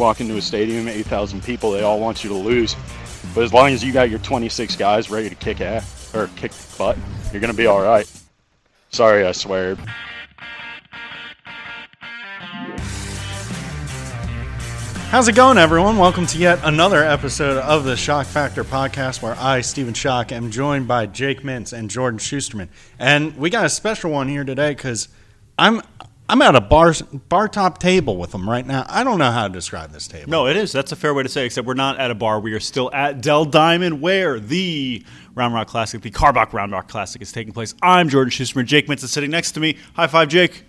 Walk into a stadium, 8,000 people, they all want you to lose. But as long as you got your 26 guys ready to kick ass or kick butt, you're going to be all right. Sorry, I swear. How's it going, everyone? Welcome to yet another episode of the Shock Factor podcast, where I, Stephen Schoch, am joined by Jake Mintz and Jordan Shusterman. And we got a special one here today because I'm I'm at a bar bar top table with them right now. I don't know how to describe this table. No, it is. That's a fair way to say. it, Except we're not at a bar. We are still at Dell Diamond, where the Round Rock Classic, the Karbach Round Rock Classic, is taking place. I'm Jordan Shusterman. Jake Mintz is sitting next to me. High five, Jake.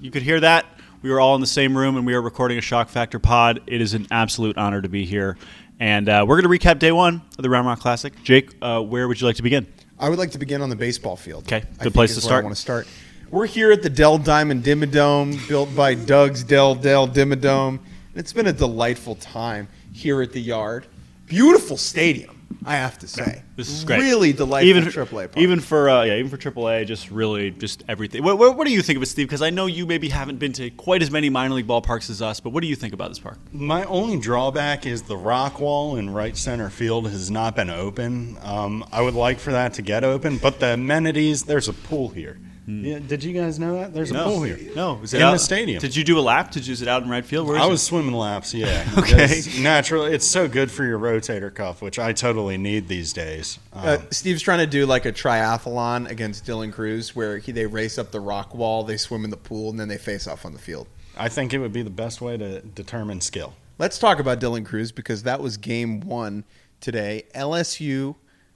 You could hear that. We are all in the same room, and we are recording a Shock Factor pod. It is an absolute honor to be here, and uh, we're going to recap day one of the Round Rock Classic. Jake, uh, where would you like to begin? I would like to begin on the baseball field. Okay, I good think place is to where start. I want to start. We're here at the Dell Diamond Dimmadome, built by Doug's Dell Dell Dimmadome. And it's been a delightful time here at the yard. Beautiful stadium, I have to say. This is great. Really delightful even AAA park. Even for uh, yeah, even for AAA, just really just everything. What, what, what do you think of it, Steve? Because I know you maybe haven't been to quite as many minor league ballparks as us, but what do you think about this park? My only drawback is the rock wall in right center field has not been open. Um, I would like for that to get open, but the amenities there's a pool here. Yeah, did you guys know that? There's a pool here. Hmm. No, is in out, the stadium. Did you do a lap? Did you is it out in right field? Where is I it? was swimming laps, yeah. Okay. It's naturally, it's so good for your rotator cuff, which I totally need these days. Um, Uh, Steve's trying to do like a triathlon against Dylan Crews, where he, they race up the rock wall, they swim in the pool, and then they face off on the field. I think it would be the best way to determine skill. Let's talk about Dylan Crews because that was game one today. LSU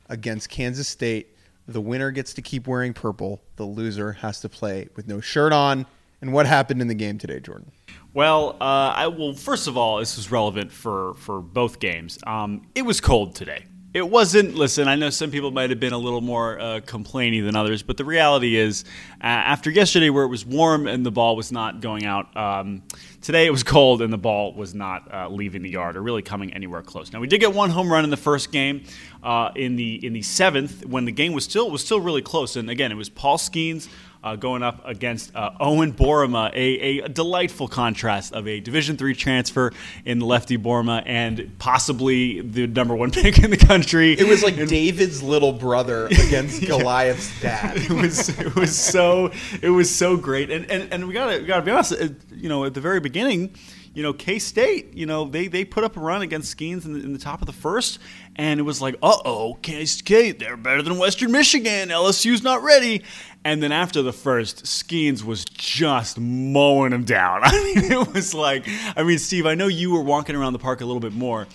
against Kansas State. The winner gets to keep wearing purple. The loser has to play with no shirt on. And what happened in the game today, Jordan? Well, uh, I well, first of all, this was relevant for for both games. Um, it was cold today. It wasn't. Listen, I know some people might have been a little more uh, complaining than others, but the reality is, uh, after yesterday, where it was warm and the ball was not going out, um, today it was cold and the ball was not uh, leaving the yard or really coming anywhere close. Now we did get one home run in the first game. Uh, in the in the seventh, when the game was still was still really close, and again, it was Paul Skenes uh, going up against uh, Owen Boerema, a, a delightful contrast of a Division three transfer in lefty Boerema and possibly the number one pick in the country. It was like David's little brother against Goliath's dad. it was it was so it was so great, and and, and we gotta we gotta be honest. You know, at the very beginning. You know, K State. You know, they, they put up a run against Skenes in the, in the top of the first, and it was like, uh oh, K State, they're better than Western Michigan. LSU's not ready. And then after the first, Skenes was just mowing them down. I mean, it was like, I mean, Steve, I know you were walking around the park a little bit more.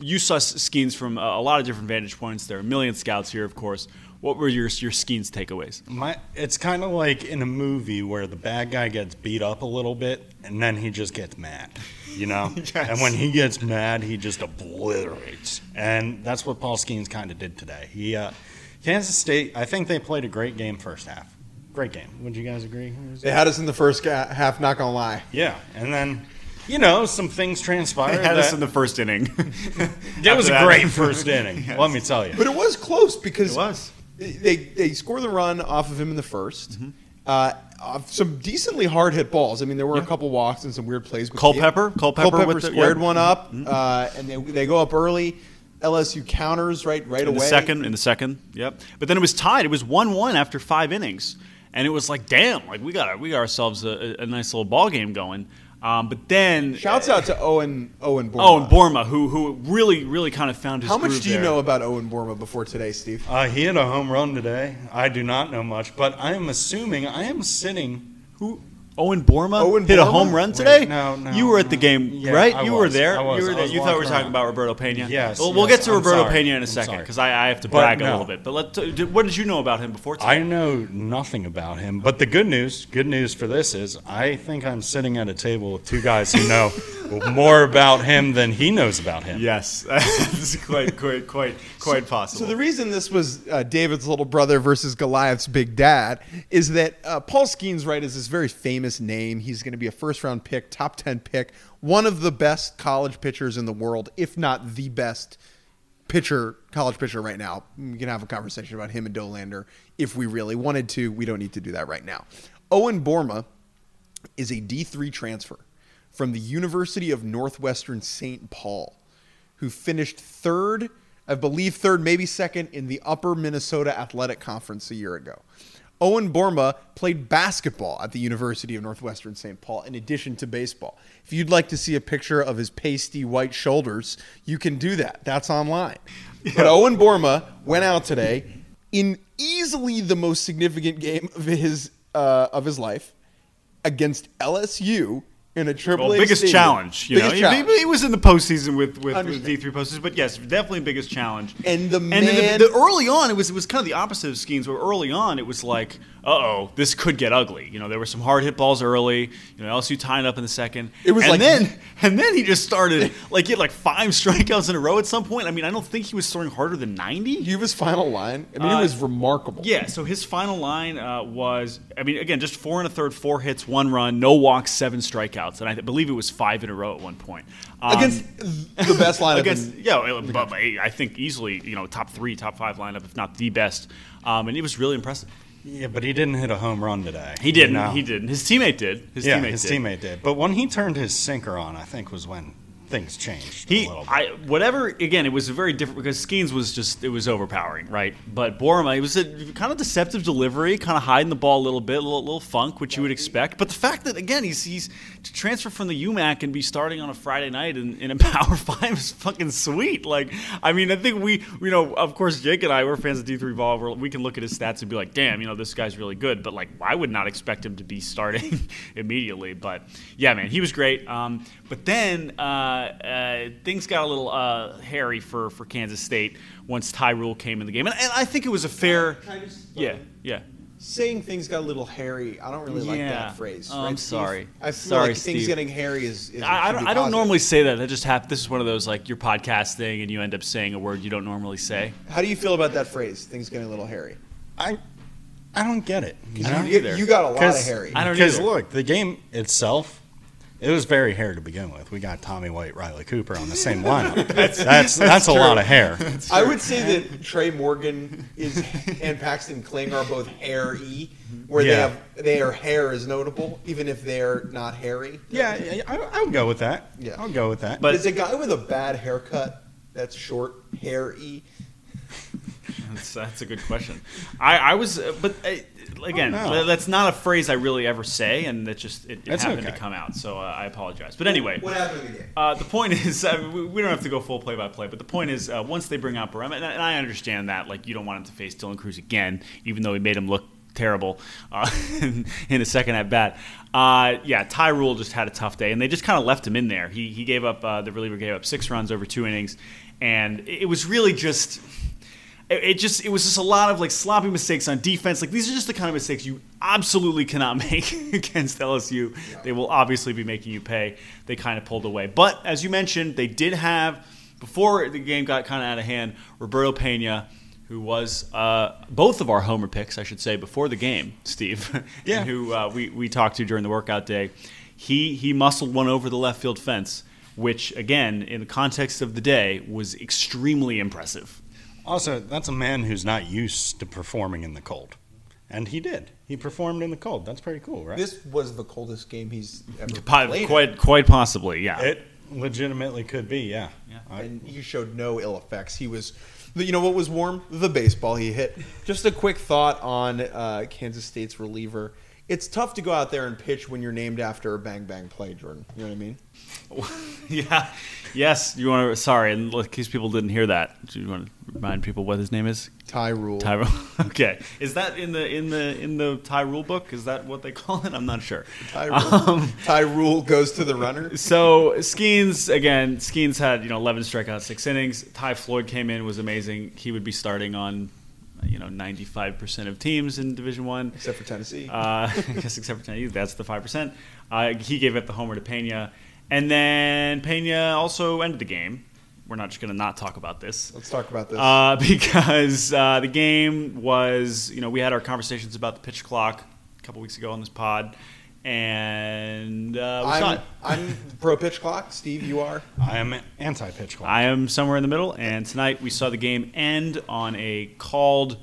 You saw Skenes from a, lot of different vantage points. There are a million scouts here, of course. What were your your Skenes takeaways? My, it's kind of like in a movie where the bad guy gets beat up a little bit and then he just gets mad, you know? And when he gets mad, he just obliterates. And that's what Paul Skenes kind of did today. He, uh, Kansas State, I think they played a great game first half. Great game. Would you guys agree? They had us in the first ga- half, not gonna lie. Yeah. And then, you know, some things transpired. They had us in the first inning. it was a that- great first inning, let me tell you. But it was close because It was. They they score the run off of him in the 1st Mm-hmm. Uh, some decently hard hit balls. I mean, there were a couple walks and some weird plays. Culpepper? the- Culpepper Culpepper with the- squared yeah. one up, uh, and they, they go up early. LSU counters right right in away. the second, in the second, yep. But then it was tied. It was one-one after five innings, and it was like, damn, like we got we got ourselves a, a nice little ball game going. Um, but then Shouts out to Owen Owen Boerema. And Boerema, who who really really kind of found his. How much do you there. know about Owen Boerema before today, Steve? Uh, he hit a home run today. I do not know much, but I am assuming I am sitting. Who? Owen Boerema Owen hit a home run Wait, today. no, no, You were at the no. game, Yeah, right? I you were was. there. I was. You were there. You thought we were talking about Roberto Pena. Yes, Well, we'll yes, get to I'm Roberto sorry. Pena in a I'm second because I, I have to But brag a little bit. But let what did you know about him before? Today? I know nothing about him, but the good news, good news for this is, I think I'm sitting at a table with two guys who know more about him than he knows about him. Yes, quite, quite, quite, quite possible. So the reason this was uh, David's little brother versus Goliath's big dad is that uh, Paul Skenes, right, is this very famous name. He's going to be a first round pick, top ten pick, one of the best college pitchers in the world, if not the best pitcher, college pitcher right now. We can have a conversation about him and Dollander if we really wanted to. We don't need to do that right now. Owen Boerema is a D3 transfer from the University of Northwestern St. Paul, who finished third, I believe third, maybe second in the Upper Minnesota Athletic Conference a year ago. Owen Boerema played basketball at the University of Northwestern St. Paul in addition to baseball. If you'd like to see a picture of his pasty white shoulders, you can do that. That's online. But Owen Boerema went out today in easily the most significant game of his uh, of his life against LSU in a triple well, biggest stadium. challenge. You Biggest know, challenge. He, he was in the postseason with with, with D three postseason, but yes, definitely biggest challenge. And the and man- the, the early on, it was it was kind of the opposite of Skenes. Where early on, it was like, oh, this could get ugly. You know, there were some hard hit balls early. You know, LSU tying up in the second. It was and like- then and then he just started like he had like five strikeouts in a row at some point. I mean, I don't think he was throwing harder than ninety. You have his final line. I mean, it Uh, was remarkable. Yeah, so his final line uh, was, I mean, again, just four and a third, four hits, one run, no walks, seven strikeouts, and I believe it was five in a row at one point. Um, Against the best lineup. against in- yeah, but I think easily, you know, top three, top five lineup, if not the best, um, and it was really impressive. Yeah, but he didn't hit a home run today. He didn't. You know? He didn't. His teammate did. His yeah, teammate his did. teammate did. But when he turned his sinker on, I think was when things changed He, a little bit. I, whatever. Again, it was a very different because Skenes was just it was overpowering, right? But Boerema, it was a kind of deceptive delivery, kind of hiding the ball a little bit, a little, little funk, which you would expect. But the fact that again he's he's to transfer from the UMAC and be starting on a Friday night in, in a Power Five is fucking sweet. Like, I mean, I think we, you know, of course, Jake and I, we're fans of D three ball. We're, we can look at his stats and be like, damn, you know, this guy's really good. But like, I would not expect him to be starting immediately. But yeah, man, he was great. Um, but then uh, uh, things got a little uh, hairy for, for Kansas State once Ty Rule came in the game, and, and I think it was a fair. Can I just- Yeah, yeah. saying things got a little hairy. I don't really like Yeah. that phrase. Oh, right, I'm Steve? sorry. I feel Sorry, like things getting hairy is. is I, I, don't, I don't normally say that. That just happened. This is one of those like your podcast thing, and you end up saying a word you don't normally say. How do you feel about that phrase? Things getting a little hairy. I, I don't get it. You I know? don't You, either. you got a lot of hairy. I don't Because either. look, the game itself, it was very hair to begin with. We got Tommy White, Riley Cooper on the same lineup. that's that's, that's, a lot of hair. I would say that Trey Morgan is and Paxton Kling are both hairy, where Yeah. they have their hair is notable, even if they're not hairy. Yeah, yeah, I, I would go with that. Yeah. I'll go with that. But- is a guy with a bad haircut that's short, hairy. That's, that's a good question. I, I was, uh, but uh, again, Oh, no. that's not a phrase I really ever say, and it just it, it That's happened to come out. So uh, I apologize. But anyway, What happened in the game? Uh, the point is, uh, we, we don't have to go full play by play, but the point is, uh, once they bring out Boerema, and, and I understand that, like you don't want him to face Dylan Crews again, even though he made him look terrible uh, in, in the second at bat. Uh, yeah, Ty Rule just had a tough day, and they just kind of left him in there. He he gave up uh, the reliever gave up six runs over two innings, and it it was really just. It it just it was just a lot of like sloppy mistakes on defense. Like these are just the kind of mistakes you absolutely cannot make against LSU. They will obviously be making you pay. They kind of pulled away. But as you mentioned, they did have before the game got kind of out of hand, Roberto Pena, who was uh, both of our homer picks, I should say, before the game, Steve, Yeah. and who uh, we, we talked to during the workout day. He he muscled one over the left field fence, which again, in the context of the day, was extremely impressive. Also, that's a man who's not used to performing in the cold, and he did. He performed in the cold. That's pretty cool, right? This was the coldest game he's ever Po- played. Quite, quite possibly, yeah. it legitimately could be, yeah. Yeah. I- and he showed no ill effects. He was, you know, what was warm? The baseball he hit. Just a quick thought on uh, Kansas State's reliever. It's tough to go out there and pitch when you're named after a bang bang play, Jordan. You know what I mean? yeah. Yes. You want to? Sorry, in case people didn't hear that, do you want to remind people what his name is? Ty Rule. Ty Rule. Okay. Is that in the in the in the Ty Rule book? Is that what they call it? I'm not sure. Ty Rule. Ty Rule goes to the runner. So Skenes again. Skenes had you know 11 strikeouts, six innings. Ty Floyd came in was amazing. He would be starting on you know 95% of teams in Division One. Except for Tennessee. Uh, I guess except for Tennessee, that's the five percent. Uh, he gave up the homer to Pena, And then Pena also ended the game. We're not just going to not talk about this. Let's talk about this. Uh, because uh, the game was, you know, we had our conversations about the pitch clock a couple weeks ago on this pod, and uh, we I'm, it. I'm pro pitch clock. Steve, you are. I am anti-pitch clock. I am somewhere in the middle, and tonight we saw the game end on a called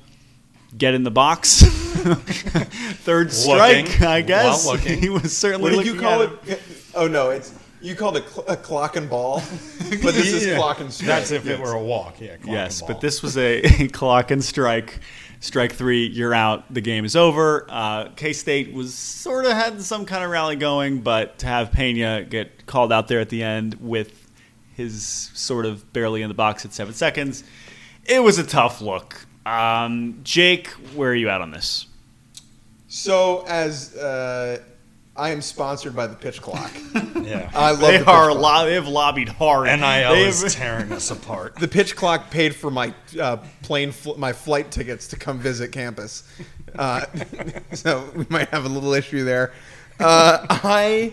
get in the box. Third strike, Looking. I guess. While looking. he was certainly What did you call at it? Oh no, it's you called it cl- a clock and ball, but this is Yeah. clock and strike. That's if Yes. it were a walk. Yeah. clock Yes, and but this was a clock and strike. Strike three, you're out. The game is over. Uh, K State was sort of had some kind of rally going, but to have Pena get called out there at the end with his sort of barely in the box at seven seconds, it was a tough look. Um, Jake, where are you at on this? So as uh, I am sponsored by the pitch clock. yeah. I love They the are lo- they have lobbied hard. NIL They is have- tearing us apart. The pitch clock paid for my uh, plane, fl- my flight tickets to come visit campus. Uh, so we might have a little issue there. Uh, I,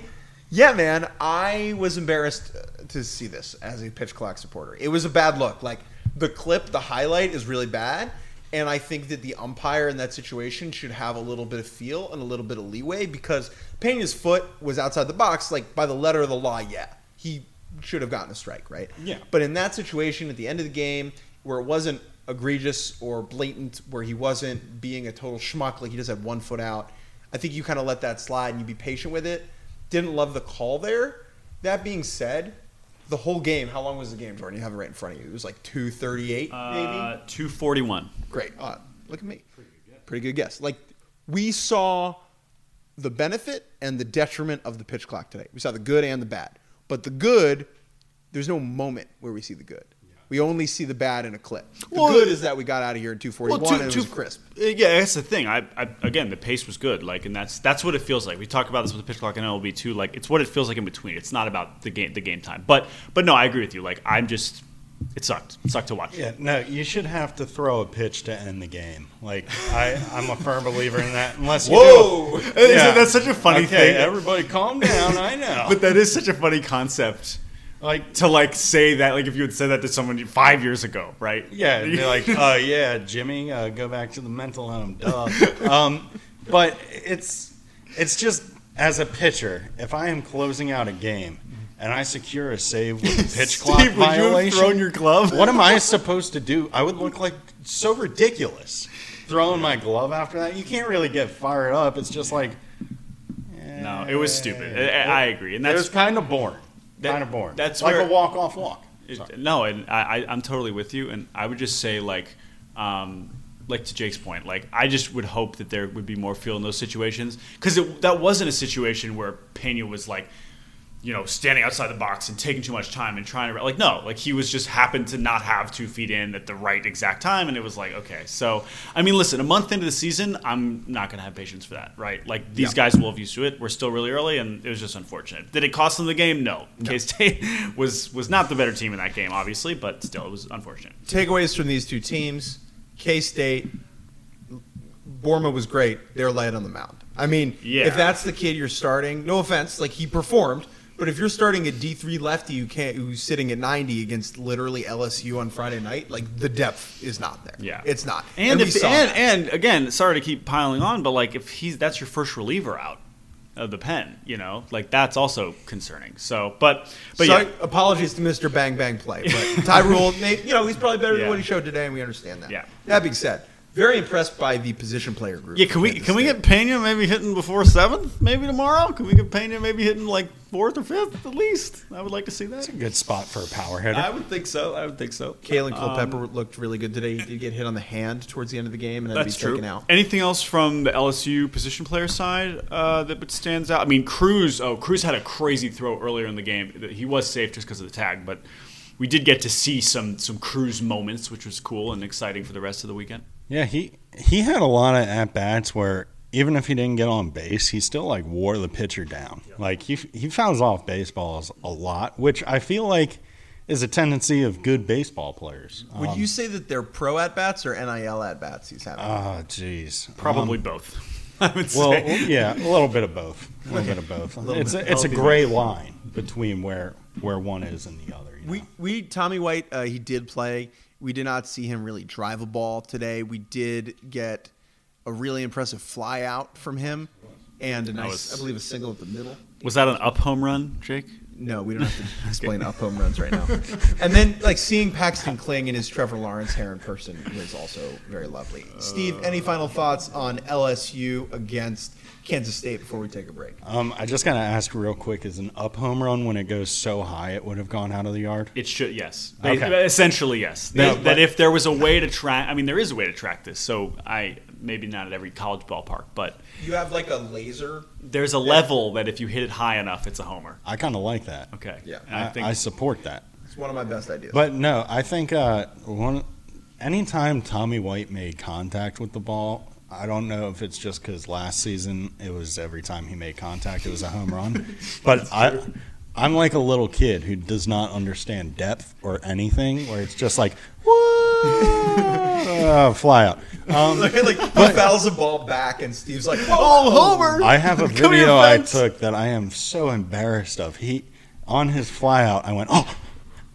yeah, man, I was embarrassed uh, to see this as a pitch clock supporter. It was a bad look. Like the clip, the highlight is really bad. And I think that the umpire in that situation should have a little bit of feel and a little bit of leeway because Pena's foot was outside the box. Like by the letter of the law, yeah, he should have gotten a strike, right? Yeah. But in that situation, at the end of the game, where it wasn't egregious or blatant, where he wasn't being a total schmuck, like he just had one foot out, I think you kind of let that slide and you be patient with it. Didn't love the call there. That being said, the whole game, how long was the game, Jordan? You have it right in front of you. It was like 238, maybe? uh, 241. Great. Uh, look at me. Pretty good guess. Like, we saw the benefit and the detriment of the pitch clock today. We saw the good and the bad. But the good, there's no moment where we see the good. We only see the bad in a clip. The Well, good is that we got out of here in 241 two- and it two- was crisp. Yeah, that's the thing. I, I again, the pace was good. Like, and that's that's what it feels like. We talk about this with the pitch clock and MLB too. Like, it's what it feels like in between. It's not about the game, the game time. But but no, I agree with you. Like, I'm just, it sucked. It sucked to watch. Yeah, no, you should have to throw a pitch to end the game. Like I, I'm a firm believer in that. Unless you Whoa! do. Isn't that such a funny okay, thing? Everybody, calm down. I know. But that is such a funny concept like, to like say that. Like, if you had said that to someone five years ago, right? yeah, and be like, oh yeah, Jimmy, uh, go back to the mental home. Duh. um, but it's it's just as a pitcher, if I am closing out a game and I secure a save with a pitch clock Steve, would you have thrown your glove? what am I supposed to do? I would look like so ridiculous throwing my glove after that. You can't really get fired up. It's just like No, it was stupid. I, I agree, and it that's was kind of boring. That- kind of boring. that's like where- a walk off walk. It, no, and I, I, I'm totally with you. And I would just say, like, um, like to Jake's point, like I just would hope that there would be more feel in those situations because that wasn't a situation where Pena was like, you know, standing outside the box and taking too much time and trying to like no, like he was just happened to not have two feet in at the right exact time, and it was like okay. So I mean, listen, a month into the season, I'm not gonna have patience for that, right? Like these guys will have used to it. We're still really early, and it was just unfortunate. Did it cost them the game? No. K State was was not the better team in that game, obviously, but still, it was unfortunate. Takeaways from these two teams K State, Boerema was great. They're light on the mound. I mean, Yeah. if that's the kid you're starting, no offense, like he performed. But if you're starting a D three lefty who can't, who's sitting at 90 against literally LSU on Friday night, like the depth is not there. Yeah, it's not. And we if, and, and again, sorry to keep piling on, but like if he's that's your first reliever out of the pen, you know, like that's also concerning. So, but but So, yeah, apologies to Mr. Bang Bang Play, but Ty Rule, you know, he's probably better Yeah. than what he showed today, and we understand that. Yeah. That being said, very impressed by the position player group. yeah. Can we at can we get Pena maybe hitting before seventh, maybe tomorrow? Can we get Pena maybe hitting like fourth or fifth at least? I would like to see that. It's a good spot for a power hitter. I would think so. I would think so. Kaelen Um, Culpepper looked really good today. He did get hit on the hand towards the end of the game and then be That's true. taken out. Anything else from the LSU position player side uh, that stands out? I mean, Crews. Oh, Crews had a crazy throw earlier in the game. He was safe just because of the tag, but we did get to see some some Crews moments, which was cool and exciting for the rest of the weekend. Yeah, he he had a lot of at bats where even if he didn't get on base, he still like wore the pitcher down. Like he he fouls off baseballs a lot, which I feel like is a tendency of good baseball players. Would um, you say that they're pro at bats or NIL at bats he's having? Oh, jeez. Probably um, both. I would Well, say. yeah, a little bit of both. A little bit of both. It's a, it's a bit. gray line between where where one is and the other. you know? We we Tommy White uh, he did play. We did not see him really drive a ball today. We did get a really impressive fly out from him, and a nice, was- I believe, a single at the middle. Was that an up home run, Jake? No, we don't have to explain up home runs right now. And then, like seeing Paxton Kling in his Trevor Lawrence hair in person was also very lovely. Steve, any final thoughts on LSU against Kansas State before we take a break? Um, I just gotta ask real quick: Is an up home run when it goes so high it would have gone out of the yard? It should, yes. Okay. Essentially, yes. No, that, but- that if there was a way to track, I mean, there is a way to track this. So I maybe not at every college ballpark, but You have like a laser. there's a level that if you hit it high enough, it's a homer. I kind of like that. Okay. Yeah. And I, I, think I support that. It's one of my best ideas. But no, I think uh, one. Anytime Tommy White made contact with the ball, I don't know if it's just because last season it was every time he made contact it was a home run, but I. I'm like a little kid who does not understand depth or anything, where it's just like, whoa, fly out. Um, like, like he fouls the ball back, and Steve's like, "Oh, Homer!" I have a video I took that I am so embarrassed of. He on his fly out, I went, oh,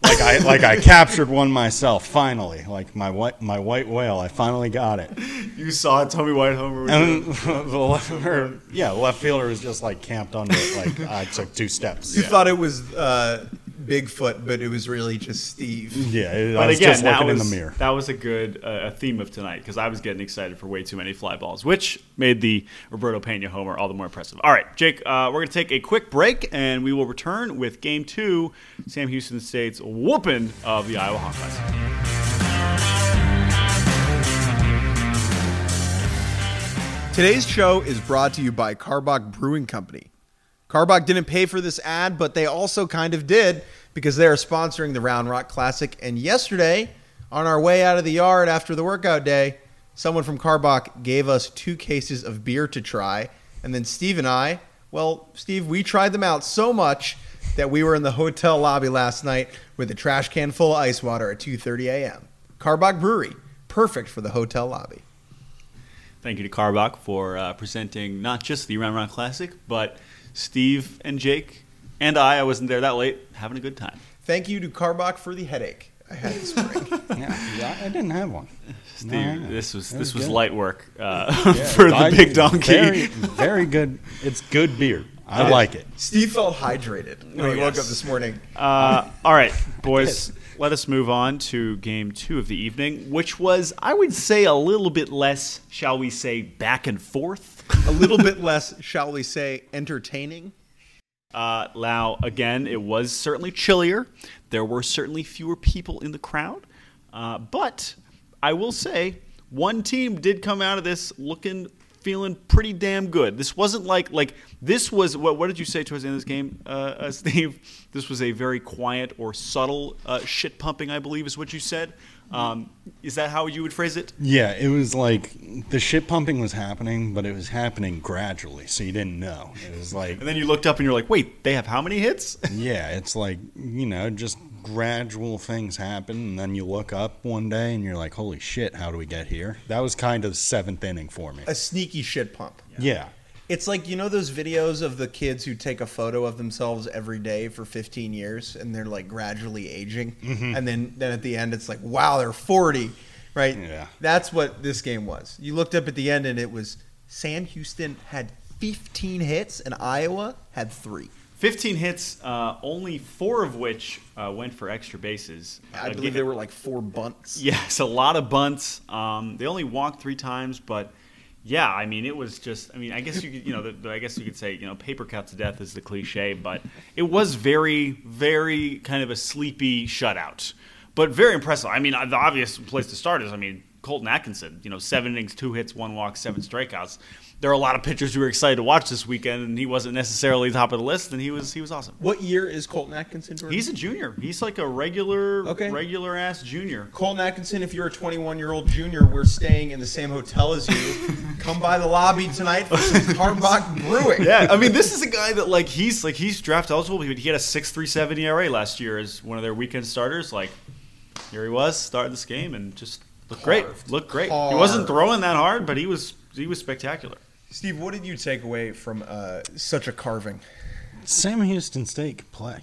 like I like I captured one myself finally, like my white my white whale. I finally got it. you saw it, Tommy White homer. And the left, or, yeah, left fielder was just like camped under it. Like I took two steps. You thought it was uh, Bigfoot, but it was really just Steve. Yeah, I But was again, just that looking in was, the mirror. that was a good uh, a theme of tonight because I was getting excited for way too many fly balls, which made the Roberto Pena homer all the more impressive. All right, Jake, uh, we're going to take a quick break and we will return with Game Two, Sam Houston State's whooping of the Iowa Hawkeyes. Today's show is brought to you by Karbach Brewing Company. Karbach didn't pay for this ad, but they also kind of did because they are sponsoring the Round Rock Classic. And yesterday, on our way out of the yard after the workout day, someone from Karbach gave us two cases of beer to try. And then Steve and I, well, Steve, we tried them out so much that we were in the hotel lobby last night with a trash can full of ice water at 2:30 a.m. Karbach Brewery, perfect for the hotel lobby. Thank you to Karbach for uh, presenting not just the Round Round Classic, but Steve and Jake and I. I wasn't there that late, having a good time. Thank you to Karbach for the headache I had this spring. yeah, yeah, I didn't have one. Steve, No, this was that this was was good. light work uh, Yeah, for the I- big donkey. Very, very good. It's good beer. I like it. Steve felt hydrated when Oh, he woke up this morning. Uh, all right, boys, let us move on to game two of the evening, which was, I would say, a little bit less, shall we say, back and forth. A little bit less, shall we say, entertaining. Uh, now, again, it was certainly chillier. There were certainly fewer people in the crowd. Uh, but I will say, one team did come out of this looking, feeling pretty damn good. This wasn't like like this was what what did you say towards the end of this game, uh, uh, Steve? This was a very quiet or subtle uh, shit pumping, I believe, is what you said. Um, is that how you would phrase it? Yeah, it was like the shit pumping was happening, but it was happening gradually, so you didn't know. It was like, And then you looked up and you're like, wait, they have how many hits? yeah, it's like you know, just gradual things happen, and then you look up one day and you're like, holy shit, how do we get here? That was kind of seventh inning for me. A sneaky shit pump. Yeah, It's like, you know, those videos of the kids who take a photo of themselves every day for 15 years and they're like gradually aging. Mm-hmm. And then, then at the end, it's like, wow, they're 40, right? Yeah. That's what this game was. You looked up at the end and it was Sam Houston had 15 hits and Iowa had three. 15 hits, uh, only four of which uh, went for extra bases. I believe there were like four bunts. Yes, a lot of bunts. Um, they only walked three times, but yeah, I mean, it was just. I mean, I guess you could, you know, the, the- I guess you could say, you know, paper cut to death is the cliche, but it was very, very kind of a sleepy shutout, but very impressive. I mean, the obvious place to start is, I mean, Colton Atkinson. You know, seven innings, two hits, one walk, seven strikeouts. There are a lot of pitchers who were excited to watch this weekend, and he wasn't necessarily top of the list, and he was he was awesome. What year is Colton Atkinson? Jordan? He's a junior. He's like a regular, Okay. regular ass junior. Colton Atkinson, if you're a 21 year old junior, we're staying in the same hotel as you. Come by the lobby tonight for some Karbach Brewing. Yeah, I mean, this is a guy that like he's like he's draft eligible. He he had a six three seven ERA last year as one of their weekend starters. Like here he was starting this game and just looked great. Carved. Looked great. He wasn't throwing that hard, but he was he was spectacular. Steve, what did you take away from uh, such a carving? Sam Houston State can play.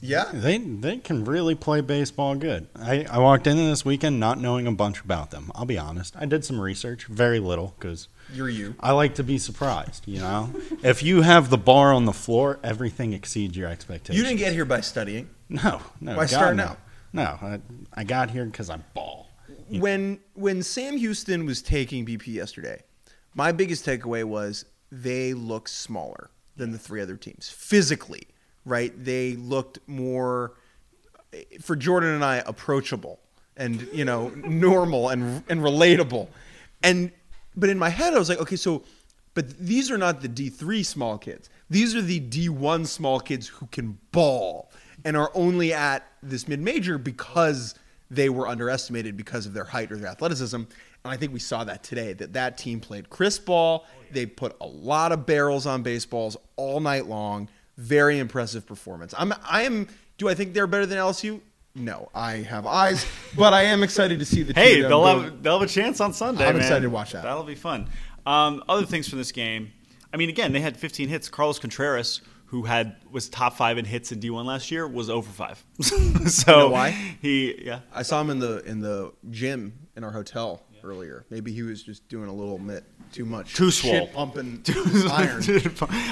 Yeah. They they can really play baseball good. I, I walked into this weekend not knowing a bunch about them. I'll be honest. I did some research, very little, because You're you. I like to be surprised. You know, if you have the bar on the floor, everything exceeds your expectations. You didn't get here by studying. no, no. Why God, start no. now? No, I, I got here because I ball. When when Sam Houston was taking BP yesterday, my biggest takeaway was they look smaller than the three other teams physically. Right? They looked more for Jordan and I approachable and you know normal and and relatable. And but in my head I was like, okay, so but these are not the D3 small kids. These are the D1 small kids who can ball and are only at this mid-major because they were underestimated because of their height or their athleticism. And I think we saw that today that that team played crisp ball. They put a lot of barrels on baseballs all night long. Very impressive performance. I'm I am do I think they're better than LSU? No, I have eyes, but I am excited to see the Hey, two of them they'll go- have they'll have a chance on Sunday. I'm man. excited to watch that. That'll be fun. Um, other things from this game. I mean, again, they had 15 hits. Carlos Contreras, who had was top five in hits in D1 last year, was over five. so know why? he yeah. I saw him in the in the gym in our hotel earlier. Maybe he was just doing a little bit too much. Too shit swole. pumping too iron.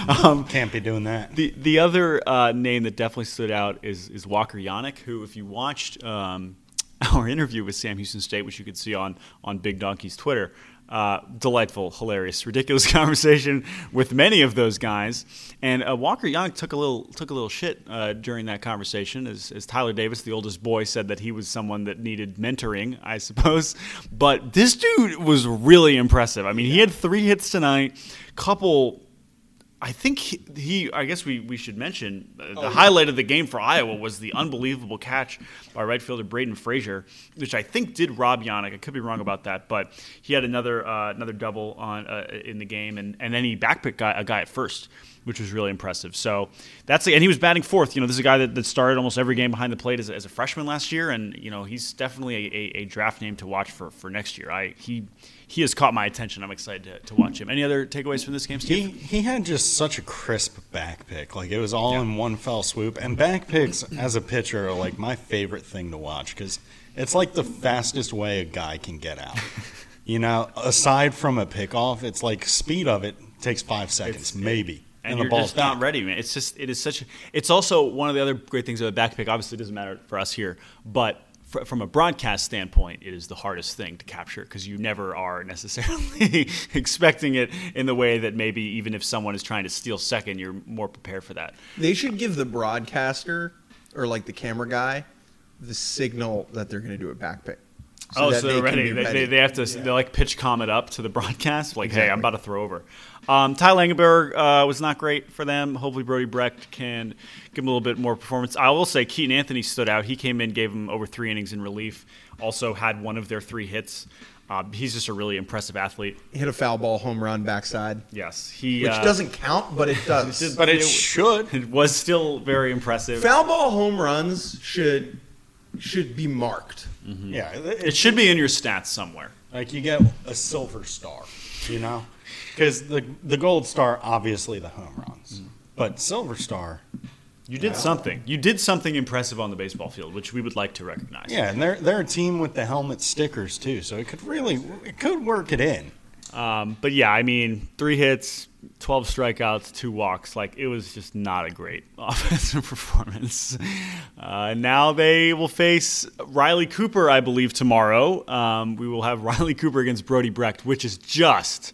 um, Can't be doing that. The the other uh, name that definitely stood out is is Walker Janek, who, if you watched um, our interview with Sam Houston State, which you could see on on Big Donkey's Twitter, uh, delightful, hilarious, ridiculous conversation with many of those guys. And uh, Walker Young took a little took a little shit uh, during that conversation, as, as Tyler Davis, the oldest boy, said that he was someone that needed mentoring, I suppose. But this dude was really impressive. I mean, he had three hits tonight, couple I think he, he I guess we, we should mention uh, the highlight of the game for Iowa was the unbelievable catch by right fielder Braden Frazier, which I think did rob Janek. I could be wrong about that, but he had another uh, another double on uh, in the game, and, and then he backpicked guy, a guy at first, which was really impressive. So that's and he was batting fourth. You know, this is a guy that, that started almost every game behind the plate as, a- as a freshman last year, and you know he's definitely a, a, a draft name to watch for, for next year. I he he has caught my attention. I'm excited to, to watch him. Any other takeaways from this game, He Steve? he had just such a crisp back pick. Like it was all in one fell swoop. And back picks as a pitcher are like my favorite thing to watch because it's like the fastest way a guy can get out. You know, aside from a pickoff, it's like speed of it takes five seconds, maybe. And, the you're ball's just not ready, man. It's just it is such. A, it's also one of the other great things of a back pick. Obviously, it doesn't matter for us here, but fr- from a broadcast standpoint, it is the hardest thing to capture because you never are necessarily expecting it in the way that maybe even if someone is trying to steal second, you're more prepared for that. They should give the broadcaster or like the camera guy the signal that they're going to do a back pick. Oh, that so they they're ready. They, ready. they, they have to. They like pitch comment up to the broadcast, like, "Hey, I'm about to throw over." Um, Ty Langenberg uh, was not great for them. Hopefully, Brody Brecht can give him a little bit more performance. I will say Keaton Anthony stood out. He came in, gave him over three innings in relief. Also had one of their three hits. Uh, he's just a really impressive athlete. hit a foul ball home run backside, Yes, he. which uh, doesn't count, but it does. But it should. It was still very impressive. foul ball home runs should should be marked. Mm-hmm. Yeah, It should be in your stats somewhere. Like you get a silver star, you know, because the the gold star obviously the home runs, mm-hmm. but silver star, You did something. You did something impressive on the baseball field, which we would like to recognize. yeah, and they're they're a team with the helmet stickers too, so it could really it could work it in. Um, but yeah, I mean, three hits, 12 strikeouts, two walks. Like, it was just not a great offensive performance. Uh, now they will face Riley Cooper, I believe, tomorrow. Um, we will have Riley Cooper against Brody Brecht, which is just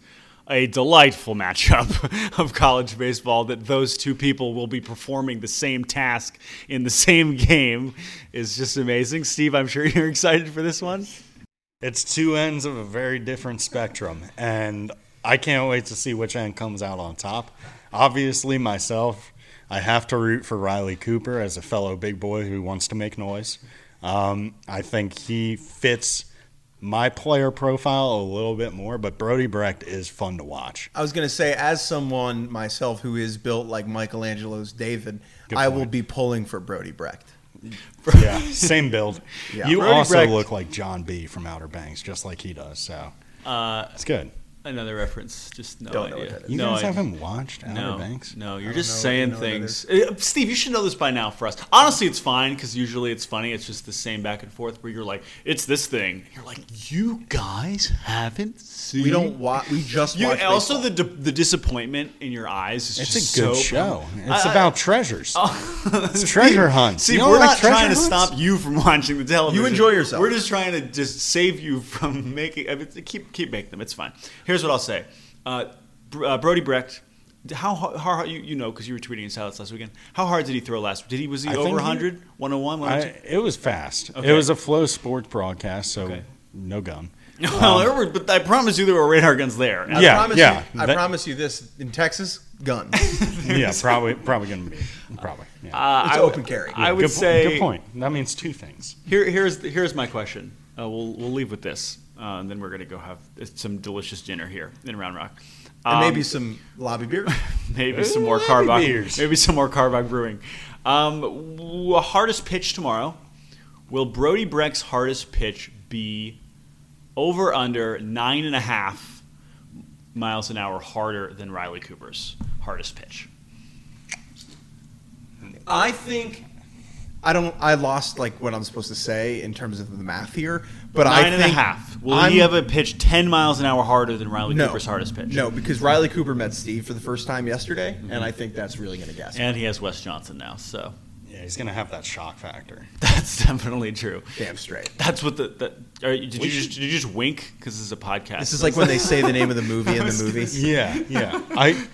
a delightful matchup of college baseball that those two people will be performing the same task in the same game is just amazing. Steve, I'm sure you're excited for this one. It's two ends of a very different spectrum, and I can't wait to see which end comes out on top. Obviously, myself, I have to root for Riley Cooper as a fellow big boy who wants to make noise. Um, I think he fits my player profile a little bit more, but Brody Brecht is fun to watch. I was going to say, as someone myself who is built like Michelangelo's David, Good I point. will be pulling for Brody Brecht. Yeah, same build. Yeah. You Brody also Brecht- look like John B from Outer Banks, just like he does. So Uh, it's good. Another reference. Just no Don't idea. what that is. You no guys idea. haven't watched Outer No, Banks? no, you're just know- saying know things. Uh, Steve, you should know this by now for us. Honestly, it's fine because usually it's funny. It's just the same back and forth where you're like, it's this thing. You're like, you guys haven't seen. We don't watch. We just You, watch. also, baseball. the di- the disappointment in your eyes is It's just a good so show. It's I- I- about treasures. it's treasure hunts. See, You don't we're like not trying to stop you from watching the television. You enjoy yourself. We're just trying to just save you from making. I mean, keep keep making them. It's fine. Here's what I'll say. Uh, uh, Brody Brecht. How how, how you you know because you were tweeting in silence last weekend. How hard did he throw last? Did he was he I over think he- 100, 101, 102? I, it was fast. Okay. It was a FloSports broadcast, so Okay. no gun. well, there were, but I promise you there were radar guns there. I Yeah, promise yeah. You, I That- promise you this in Texas, gun. yeah, probably probably gonna be probably. Yeah. Uh, It's I- open carry. I would good, po- say good point. That means two things. Here, here's here's my question. Uh, we'll we'll leave with this, uh, and then we're gonna go have some delicious dinner here in Round Rock. and Um, maybe some lobby beer. maybe some more beers. maybe some more Karbach brewing. Um, w- hardest pitch tomorrow. Will Brody Brecht's hardest pitch be over under nine and a half miles an hour harder than Riley Cooper's hardest pitch? I think I don't. I lost like what I'm supposed to say in terms of the math here, but I Nine and a half. Will I'm- he have a pitch ten miles an hour harder than Riley no, Cooper's hardest pitch? No, because Riley Cooper met Steve for the first time yesterday, and mm-hmm. I think that's really going to gas. him. And he has Wes Johnson now, so Yeah, he's gonna have that shock factor. that's definitely true. Damn straight. That's what the. the are, you- did you just did you just wink because this is a podcast? This is like when they say the name of the movie in the movie. Yeah, yeah. I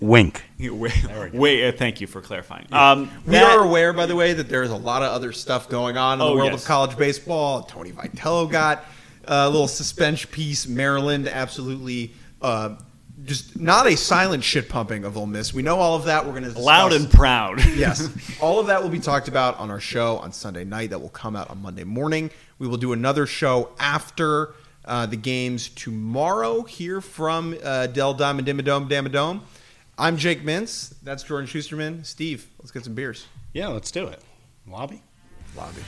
wink. wait. wait uh, thank you for clarifying. Um, We that- are aware, by the way, that there's a lot of other stuff going on in Oh, the world yes. of college baseball. Tony Vitello got a little suspension piece. Maryland absolutely uh, just not a silent shit pumping of Ole Miss. We know all of that. We're going to loud and proud. yes, all of that will be talked about on our show on Sunday night. That will come out on Monday morning. We will do another show after uh, the games tomorrow here from uh, Dell Diamond Dimmadome Damadome. I'm Jake Mintz. That's Jordan Shusterman. Steve, let's get some beers. Yeah, let's do it. Lobby? Lobby.